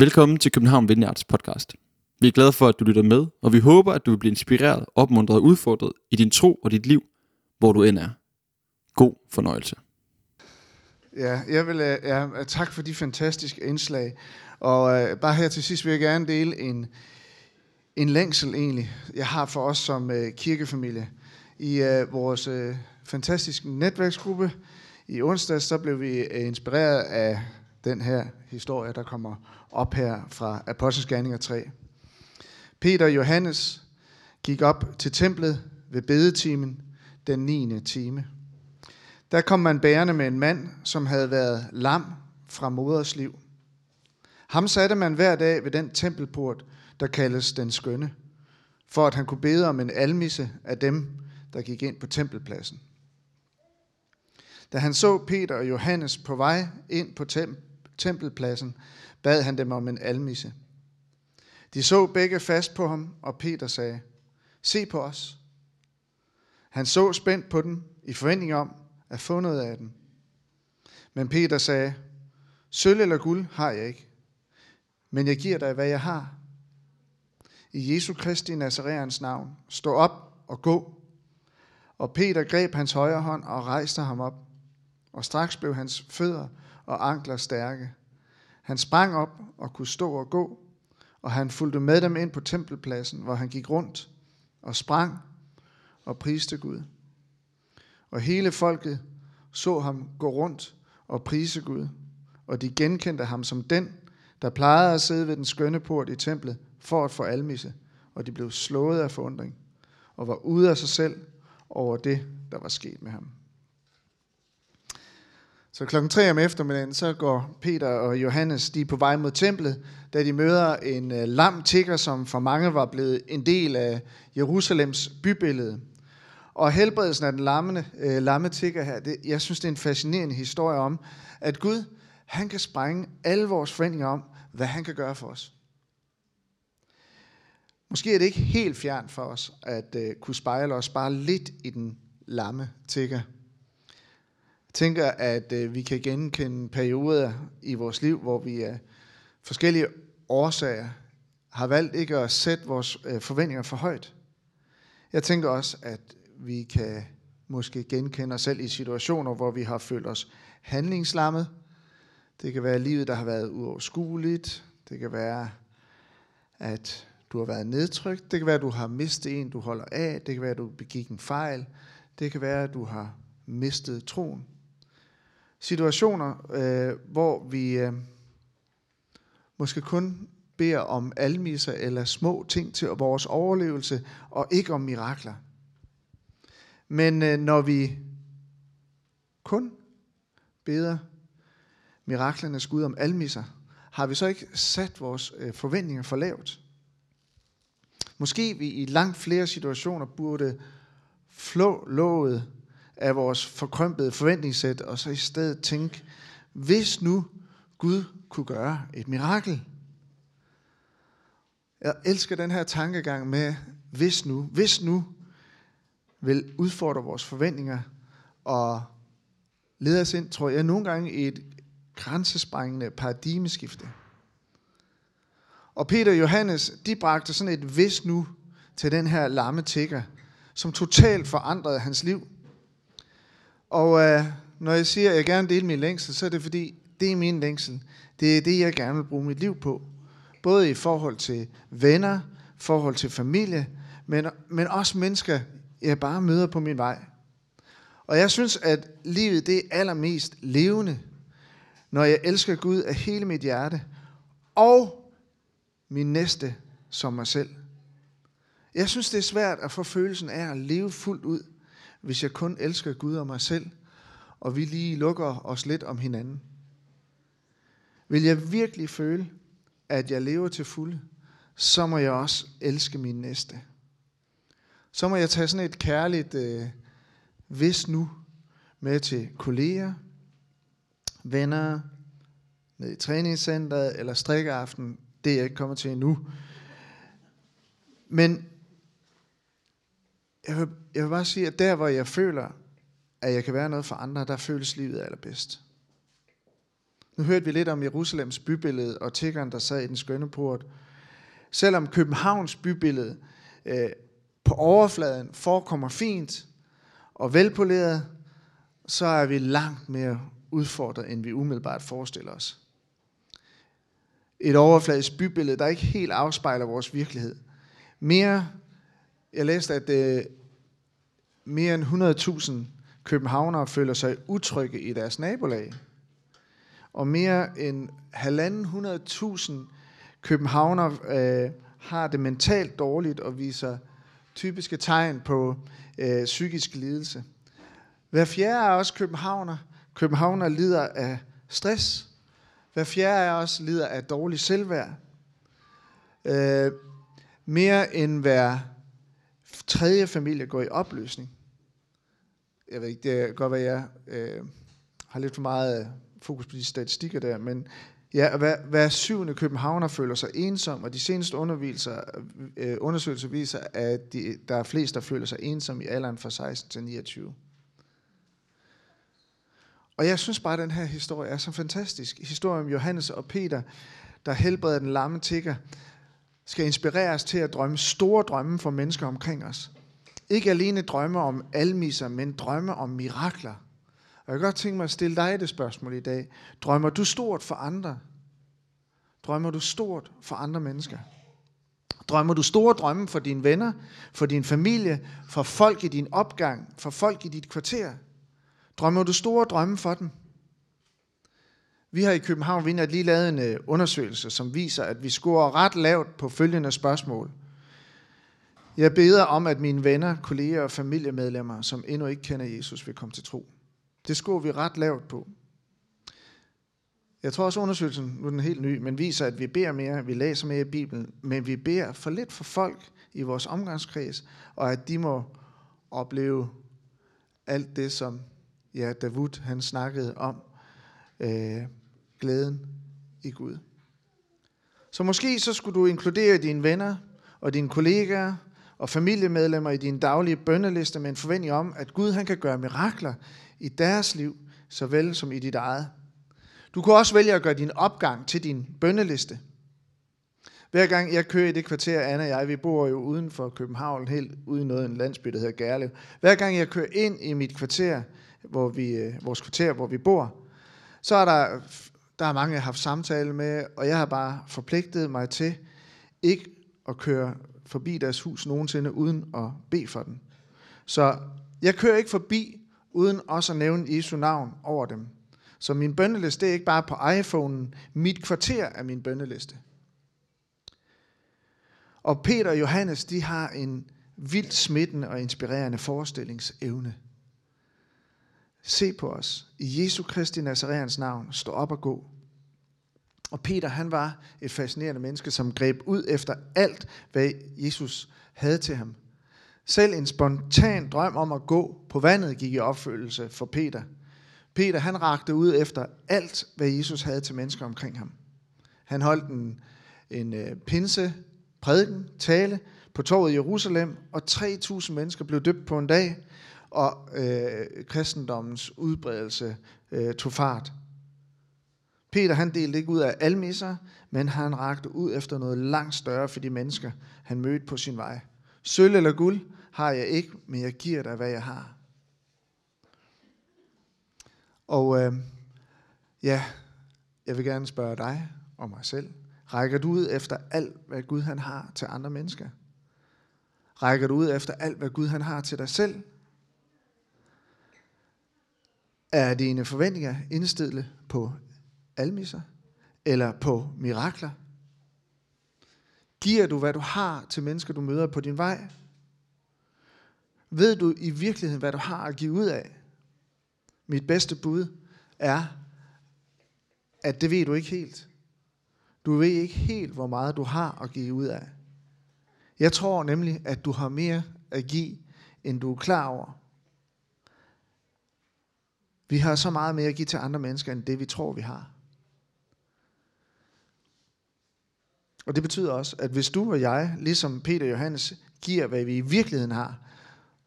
Velkommen til København Vineyards podcast. Vi er glade for, at du lytter med, og vi håber, at du vil blive inspireret, opmuntret og udfordret i din tro og dit liv, hvor du end er. God fornøjelse. Ja, jeg vil, øh, ja, tak for de fantastiske indslag. Og øh, bare her til sidst vil jeg gerne dele en, en længsel egentlig, jeg har for os som øh, kirkefamilie. I øh, vores øh, fantastiske netværksgruppe i onsdag, så blev vi øh, inspireret af den her historie, der kommer op her fra Apostles 3. Peter og Johannes gik op til templet ved bedetimen den 9. time. Der kom man bærende med en mand, som havde været lam fra moders liv. Ham satte man hver dag ved den tempelport, der kaldes den skønne, for at han kunne bede om en almisse af dem, der gik ind på tempelpladsen. Da han så Peter og Johannes på vej ind på tempelpladsen, bad han dem om en almisse. De så begge fast på ham, og Peter sagde, se på os. Han så spændt på dem i forventning om at få noget af dem. Men Peter sagde, sølv eller guld har jeg ikke, men jeg giver dig, hvad jeg har. I Jesu Kristi Nazareans navn, stå op og gå. Og Peter greb hans højre hånd og rejste ham op, og straks blev hans fødder og ankler stærke. Han sprang op og kunne stå og gå, og han fulgte med dem ind på tempelpladsen, hvor han gik rundt og sprang og priste Gud. Og hele folket så ham gå rundt og prise Gud, og de genkendte ham som den, der plejede at sidde ved den skønne port i templet for at få almisse, og de blev slået af forundring og var ude af sig selv over det, der var sket med ham. Så klokken 3 om eftermiddagen, så går Peter og Johannes de er på vej mod templet, da de møder en uh, lam tigger, som for mange var blevet en del af Jerusalems bybillede. Og helbredelsen af den lamme, uh, øh, lamme tigger her, det, jeg synes, det er en fascinerende historie om, at Gud, han kan sprænge alle vores forventninger om, hvad han kan gøre for os. Måske er det ikke helt fjern for os at uh, kunne spejle os bare lidt i den lamme tigger tænker, at øh, vi kan genkende perioder i vores liv, hvor vi af forskellige årsager har valgt ikke at sætte vores øh, forventninger for højt. Jeg tænker også, at vi kan måske genkende os selv i situationer, hvor vi har følt os handlingslammet. Det kan være livet, der har været uoverskueligt. Det kan være, at du har været nedtrykt. Det kan være, at du har mistet en, du holder af. Det kan være, at du begik en fejl. Det kan være, at du har mistet troen situationer, øh, hvor vi øh, måske kun beder om almiser eller små ting til vores overlevelse, og ikke om mirakler. Men øh, når vi kun beder miraklernes Gud om almisser, har vi så ikke sat vores øh, forventninger for lavt? Måske vi i langt flere situationer burde flå låget af vores forkrømpede forventningssæt, og så i stedet tænke, hvis nu Gud kunne gøre et mirakel. Jeg elsker den her tankegang med, hvis nu, hvis nu vil udfordre vores forventninger og lede os ind, tror jeg, nogle gange i et grænsesprængende paradigmeskifte. Og Peter og Johannes, de bragte sådan et hvis nu til den her lamme tigger, som totalt forandrede hans liv. Og øh, når jeg siger, at jeg gerne vil dele min længsel, så er det fordi, det er min længsel. Det er det, jeg gerne vil bruge mit liv på. Både i forhold til venner, forhold til familie, men, men også mennesker, jeg bare møder på min vej. Og jeg synes, at livet det er allermest levende, når jeg elsker Gud af hele mit hjerte, og min næste som mig selv. Jeg synes, det er svært at få følelsen af at leve fuldt ud, hvis jeg kun elsker Gud og mig selv, og vi lige lukker os lidt om hinanden? Vil jeg virkelig føle, at jeg lever til fulde, så må jeg også elske min næste. Så må jeg tage sådan et kærligt øh, hvis nu med til kolleger, venner, ned i træningscenteret eller strikkeaften. Det er jeg ikke kommet til endnu. Men jeg vil, jeg vil bare sige, at der hvor jeg føler, at jeg kan være noget for andre, der føles livet allerbedst. Nu hørte vi lidt om Jerusalems bybillede og tiggeren, der sad i den skønne port. Selvom Københavns bybillede øh, på overfladen forekommer fint og velpoleret, så er vi langt mere udfordret, end vi umiddelbart forestiller os. Et overfladisk bybillede, der ikke helt afspejler vores virkelighed. Mere, jeg læste, at øh, mere end 100.000 københavnere føler sig utrygge i deres nabolag. Og mere end 1.500.000 københavnere øh, har det mentalt dårligt og viser typiske tegn på øh, psykisk lidelse. Hver fjerde af os københavner, københavner lider af stress. Hver fjerde af os lider af dårlig selvværd. Øh, mere end hver tredje familie går i opløsning. Jeg ved ikke, det kan godt være, jeg øh, har lidt for meget øh, fokus på de statistikker der, men ja, hver, hver syvende københavner føler sig ensom, og de seneste underviser, øh, undersøgelser viser, at de, der er flest, der føler sig ensom i alderen fra 16 til 29. Og jeg synes bare, at den her historie er så fantastisk. Historien om Johannes og Peter, der helbreder den lamme tigger, skal inspirere os til at drømme store drømme for mennesker omkring os. Ikke alene drømme om almiser, men drømme om mirakler. Og jeg kan godt tænke mig at stille dig det spørgsmål i dag. Drømmer du stort for andre? Drømmer du stort for andre mennesker? Drømmer du store drømme for dine venner, for din familie, for folk i din opgang, for folk i dit kvarter? Drømmer du store drømme for dem? Vi har i København vi lige lavet en øh, undersøgelse, som viser, at vi scorer ret lavt på følgende spørgsmål. Jeg beder om, at mine venner, kolleger og familiemedlemmer, som endnu ikke kender Jesus, vil komme til tro. Det skulle vi ret lavt på. Jeg tror også, undersøgelsen, nu er den helt ny, men viser, at vi beder mere, vi læser mere i Bibelen, men vi beder for lidt for folk i vores omgangskreds, og at de må opleve alt det, som ja, Davud han snakkede om, øh, glæden i Gud. Så måske så skulle du inkludere dine venner og dine kollegaer og familiemedlemmer i din daglige bønneliste med en forventning om, at Gud han kan gøre mirakler i deres liv, såvel som i dit eget. Du kan også vælge at gøre din opgang til din bønneliste. Hver gang jeg kører i det kvarter, Anna og jeg, vi bor jo uden for København, helt ude i noget, en landsby, der hedder Gerlev. Hver gang jeg kører ind i mit kvarter, hvor vi, øh, vores kvarter, hvor vi bor, så er der, der er mange, jeg har haft samtale med, og jeg har bare forpligtet mig til ikke at køre forbi deres hus nogensinde, uden at bede for dem. Så jeg kører ikke forbi, uden også at nævne Jesu navn over dem. Så min bønneliste det er ikke bare på iPhone'en. Mit kvarter er min bønneliste. Og Peter og Johannes, de har en vildt smittende og inspirerende forestillingsevne. Se på os. I Jesu Kristi Nazareans navn, stå op og gå. Og Peter, han var et fascinerende menneske, som greb ud efter alt, hvad Jesus havde til ham. Selv en spontan drøm om at gå på vandet gik i opfølgelse for Peter. Peter, han rakte ud efter alt, hvad Jesus havde til mennesker omkring ham. Han holdt en, en uh, pinse, prædiken, tale på torvet i Jerusalem, og 3.000 mennesker blev døbt på en dag, og øh, kristendommens udbredelse øh, tog fart. Peter han delte ikke ud af almisser, men han rakte ud efter noget langt større for de mennesker, han mødte på sin vej. Sølv eller guld har jeg ikke, men jeg giver dig, hvad jeg har. Og øh, ja, jeg vil gerne spørge dig og mig selv. Rækker du ud efter alt, hvad Gud han har til andre mennesker? Rækker du ud efter alt, hvad Gud han har til dig selv? Er dine forventninger indstillet på almisser eller på mirakler? Giver du, hvad du har til mennesker, du møder på din vej? Ved du i virkeligheden, hvad du har at give ud af? Mit bedste bud er, at det ved du ikke helt. Du ved ikke helt, hvor meget du har at give ud af. Jeg tror nemlig, at du har mere at give, end du er klar over. Vi har så meget mere at give til andre mennesker, end det vi tror, vi har. Og det betyder også, at hvis du og jeg, ligesom Peter og Johannes, giver, hvad vi i virkeligheden har,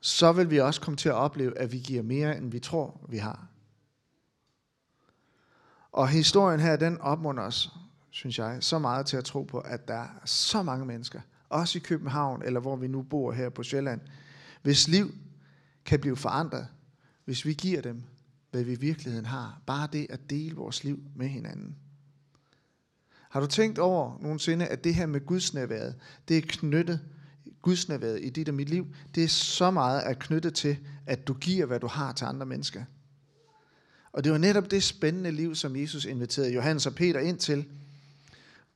så vil vi også komme til at opleve, at vi giver mere, end vi tror, vi har. Og historien her, den opmunder os, synes jeg, så meget til at tro på, at der er så mange mennesker, også i København, eller hvor vi nu bor her på Sjælland, hvis liv kan blive forandret, hvis vi giver dem, hvad vi i virkeligheden har. Bare det at dele vores liv med hinanden. Har du tænkt over nogensinde, at det her med Guds nærværet, det er knyttet, gudsnærværet i dit og mit liv, det er så meget at knytte til, at du giver, hvad du har til andre mennesker. Og det var netop det spændende liv, som Jesus inviterede Johannes og Peter ind til.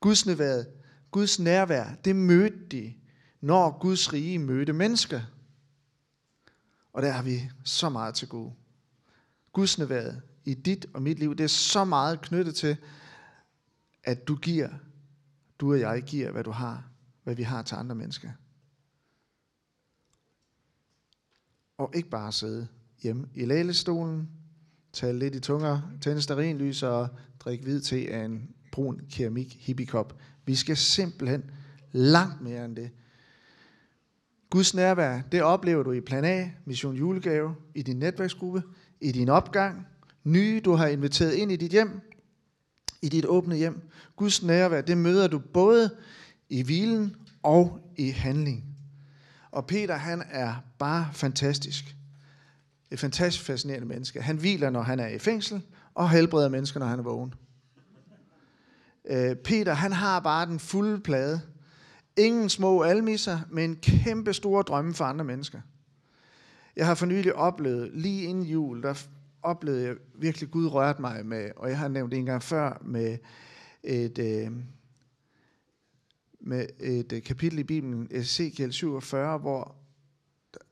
Guds nærvær, Guds nærvær, det mødte de, når Guds rige mødte mennesker. Og der har vi så meget til gode. Guds nærvær i dit og mit liv, det er så meget knyttet til, at du giver, du og jeg giver, hvad du har, hvad vi har til andre mennesker. Og ikke bare sidde hjemme i lælestolen, tale lidt i tunger, tænde sterinlys og drikke hvid te af en brun keramik hippiekop. Vi skal simpelthen langt mere end det. Guds nærvær, det oplever du i Plan A, Mission Julegave, i din netværksgruppe, i din opgang, nye du har inviteret ind i dit hjem, i dit åbne hjem. Guds nærvær, det møder du både i hvilen og i handling. Og Peter, han er bare fantastisk. Et fantastisk fascinerende menneske. Han hviler, når han er i fængsel, og helbreder mennesker, når han er vågen. Øh, Peter, han har bare den fulde plade. Ingen små almisser, men kæmpe store drømme for andre mennesker. Jeg har for nylig oplevet, lige inden jul, der oplevede jeg virkelig, Gud rørte mig med, og jeg har nævnt det en gang før, med et, øh, med et øh, kapitel i Bibelen, Ezekiel 47, hvor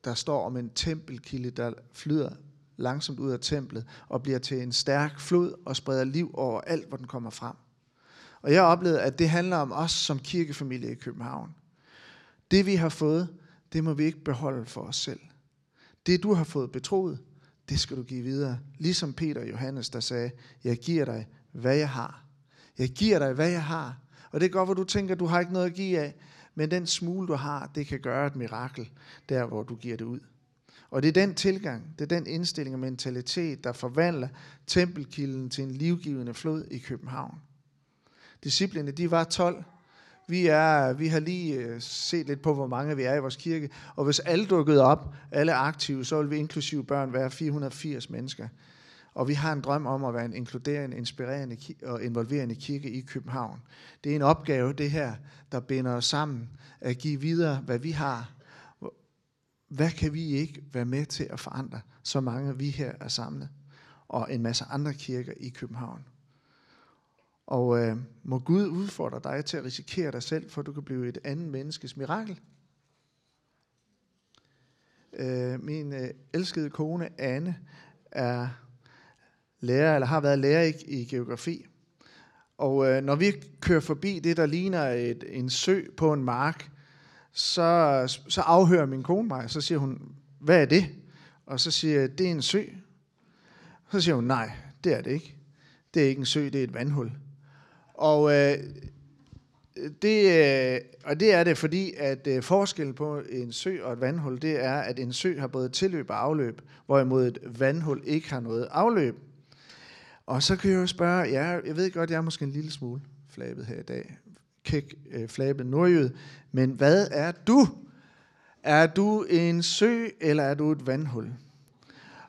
der står om en tempelkilde, der flyder langsomt ud af templet og bliver til en stærk flod og spreder liv over alt, hvor den kommer frem. Og jeg oplevede, at det handler om os som kirkefamilie i København. Det vi har fået, det må vi ikke beholde for os selv. Det du har fået betroet, det skal du give videre. Ligesom Peter og Johannes, der sagde, jeg giver dig, hvad jeg har. Jeg giver dig, hvad jeg har. Og det er godt, hvor du tænker, du har ikke noget at give af, men den smule, du har, det kan gøre et mirakel, der hvor du giver det ud. Og det er den tilgang, det er den indstilling og mentalitet, der forvandler tempelkilden til en livgivende flod i København. Disciplene, de var 12. Vi, er, vi har lige øh, set lidt på, hvor mange vi er i vores kirke. Og hvis alle dukkede op, alle aktive, så vil vi inklusive børn være 480 mennesker. Og vi har en drøm om at være en inkluderende, inspirerende og involverende kirke i København. Det er en opgave, det her, der binder os sammen, at give videre, hvad vi har. Hvad kan vi ikke være med til at forandre, så mange vi her er samlet, og en masse andre kirker i København. Og øh, må Gud udfordre dig til at risikere dig selv, for du kan blive et andet menneskes mirakel. Øh, min øh, elskede kone Anne er lærer, eller har været lærer i, i geografi. Og øh, når vi kører forbi det, der ligner et, en sø på en mark, så, så afhører min kone mig, så siger hun, hvad er det? Og så siger jeg, det er en sø. Så siger hun, nej, det er det ikke. Det er ikke en sø, det er et vandhul. Og øh, det, øh, og det er det, fordi at øh, forskellen på en sø og et vandhul, det er, at en sø har både tilløb og afløb, hvorimod et vandhul ikke har noget afløb. Og så kan jeg jo spørge, ja, jeg ved godt, jeg er måske en lille smule flabet her i dag, kæk øh, flabet nordjyd, men hvad er du? Er du en sø, eller er du et vandhul?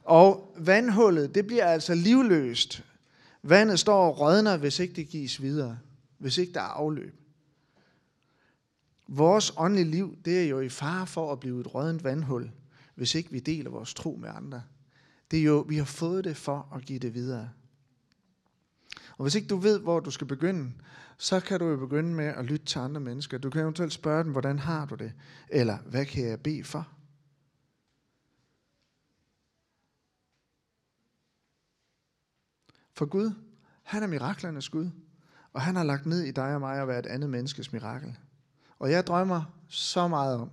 Og vandhullet, det bliver altså livløst. Vandet står og rådner, hvis ikke det gives videre. Hvis ikke der er afløb. Vores åndelige liv, det er jo i fare for at blive et rådent vandhul, hvis ikke vi deler vores tro med andre. Det er jo, vi har fået det for at give det videre. Og hvis ikke du ved, hvor du skal begynde, så kan du jo begynde med at lytte til andre mennesker. Du kan eventuelt spørge dem, hvordan har du det? Eller, hvad kan jeg bede for? For Gud, han er miraklernes Gud. Og han har lagt ned i dig og mig at være et andet menneskes mirakel. Og jeg drømmer så meget om,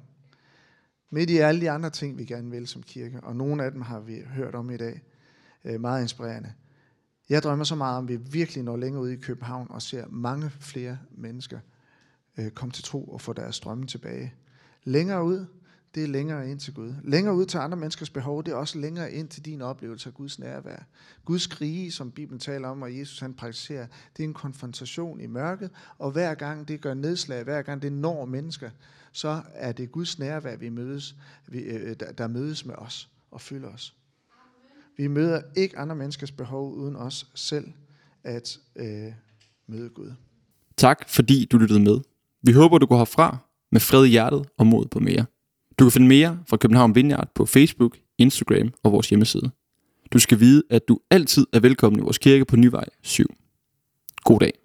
midt i alle de andre ting, vi gerne vil som kirke, og nogle af dem har vi hørt om i dag, øh, meget inspirerende, jeg drømmer så meget om, at vi virkelig når længere ud i København og ser mange flere mennesker øh, komme til tro og få deres drømme tilbage. Længere ud det er længere ind til Gud. Længere ud til andre menneskers behov, det er også længere ind til din oplevelse af Guds nærvær. Guds rige, som Bibelen taler om, og Jesus han praktiserer, det er en konfrontation i mørket, og hver gang det gør nedslag, hver gang det når mennesker, så er det Guds nærvær, vi mødes, vi, øh, der, der mødes med os og fylder os. Vi møder ikke andre menneskers behov uden os selv at øh, møde Gud. Tak fordi du lyttede med. Vi håber, du går herfra med fred i hjertet og mod på mere. Du kan finde mere fra København Vineyard på Facebook, Instagram og vores hjemmeside. Du skal vide, at du altid er velkommen i vores kirke på Nyvej 7. God dag.